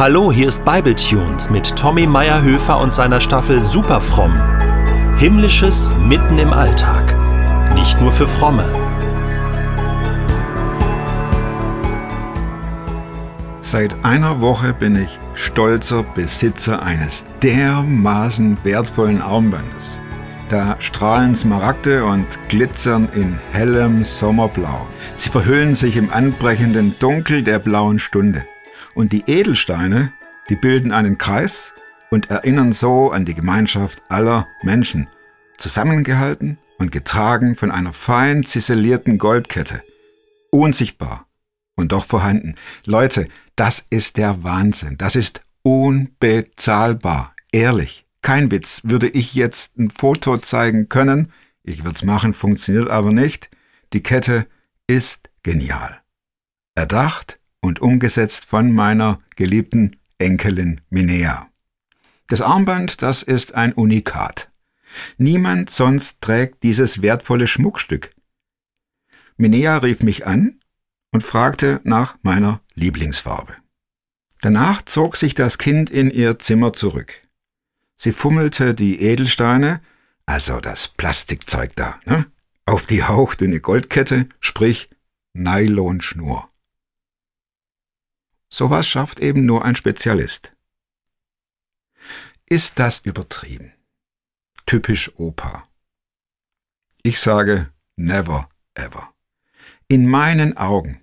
Hallo, hier ist Bibletunes mit Tommy Meyerhöfer und seiner Staffel Superfromm. Himmlisches mitten im Alltag. Nicht nur für Fromme. Seit einer Woche bin ich stolzer Besitzer eines dermaßen wertvollen Armbandes. Da strahlen Smaragde und glitzern in hellem Sommerblau. Sie verhüllen sich im anbrechenden Dunkel der blauen Stunde. Und die Edelsteine, die bilden einen Kreis und erinnern so an die Gemeinschaft aller Menschen, zusammengehalten und getragen von einer fein ziselierten Goldkette. Unsichtbar und doch vorhanden. Leute, das ist der Wahnsinn. Das ist unbezahlbar. Ehrlich. Kein Witz. Würde ich jetzt ein Foto zeigen können, ich würde es machen, funktioniert aber nicht. Die Kette ist genial. Erdacht und umgesetzt von meiner geliebten Enkelin Minea. Das Armband, das ist ein Unikat. Niemand sonst trägt dieses wertvolle Schmuckstück. Minea rief mich an und fragte nach meiner Lieblingsfarbe. Danach zog sich das Kind in ihr Zimmer zurück. Sie fummelte die Edelsteine, also das Plastikzeug da, ne, auf die hauchdünne Goldkette, sprich Nylonschnur. Sowas schafft eben nur ein Spezialist. Ist das übertrieben? Typisch Opa. Ich sage never ever. In meinen Augen,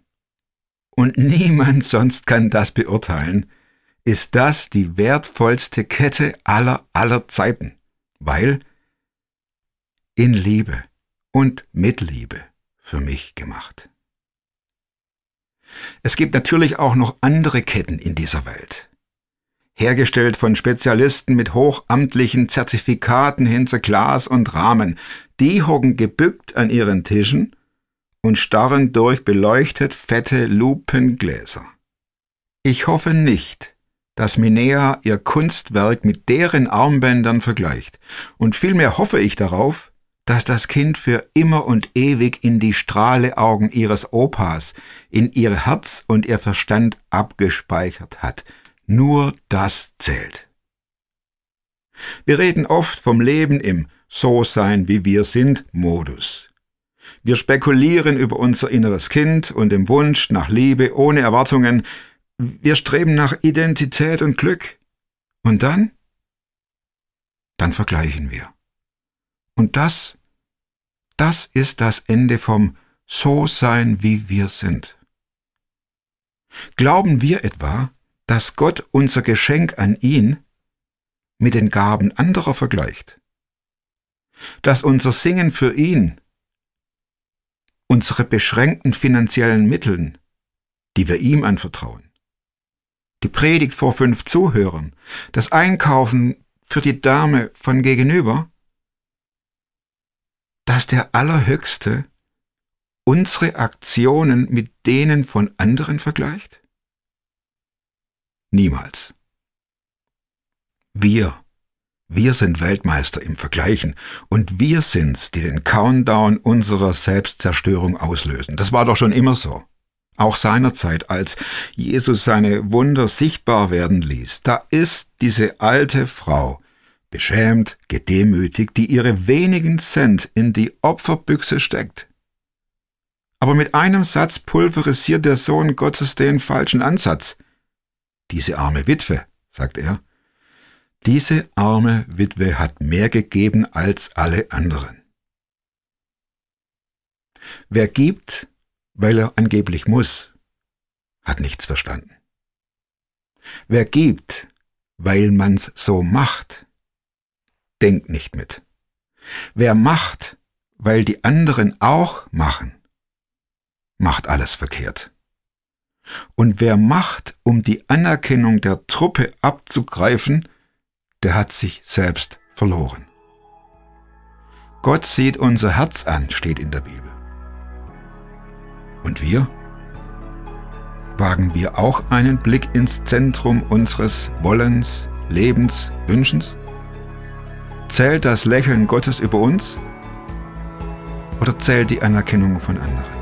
und niemand sonst kann das beurteilen, ist das die wertvollste Kette aller aller Zeiten, weil in Liebe und mit Liebe für mich gemacht. Es gibt natürlich auch noch andere Ketten in dieser Welt. Hergestellt von Spezialisten mit hochamtlichen Zertifikaten hinter Glas und Rahmen. Die hocken gebückt an ihren Tischen und starren durch beleuchtet fette Lupengläser. Ich hoffe nicht, dass Minea ihr Kunstwerk mit deren Armbändern vergleicht, und vielmehr hoffe ich darauf, dass das Kind für immer und ewig in die Strahleaugen ihres Opas, in ihr Herz und ihr Verstand abgespeichert hat. Nur das zählt. Wir reden oft vom Leben im So sein wie wir sind Modus. Wir spekulieren über unser inneres Kind und dem Wunsch nach Liebe ohne Erwartungen. Wir streben nach Identität und Glück. Und dann? Dann vergleichen wir. Und das das ist das Ende vom So sein, wie wir sind. Glauben wir etwa, dass Gott unser Geschenk an ihn mit den Gaben anderer vergleicht? Dass unser Singen für ihn, unsere beschränkten finanziellen Mitteln, die wir ihm anvertrauen, die Predigt vor fünf Zuhörern, das Einkaufen für die Dame von gegenüber, dass der Allerhöchste unsere Aktionen mit denen von anderen vergleicht? Niemals. Wir, wir sind Weltmeister im Vergleichen und wir sind's, die den Countdown unserer Selbstzerstörung auslösen. Das war doch schon immer so. Auch seinerzeit, als Jesus seine Wunder sichtbar werden ließ, da ist diese alte Frau, beschämt, gedemütigt, die ihre wenigen Cent in die Opferbüchse steckt. Aber mit einem Satz pulverisiert der Sohn Gottes den falschen Ansatz. Diese arme Witwe, sagt er, diese arme Witwe hat mehr gegeben als alle anderen. Wer gibt, weil er angeblich muss, hat nichts verstanden. Wer gibt, weil man's so macht, denkt nicht mit. Wer macht, weil die anderen auch machen, macht alles verkehrt. Und wer macht, um die Anerkennung der Truppe abzugreifen, der hat sich selbst verloren. Gott sieht unser Herz an, steht in der Bibel. Und wir? Wagen wir auch einen Blick ins Zentrum unseres Wollens, Lebens, Wünschens? Zählt das Lächeln Gottes über uns oder zählt die Anerkennung von anderen?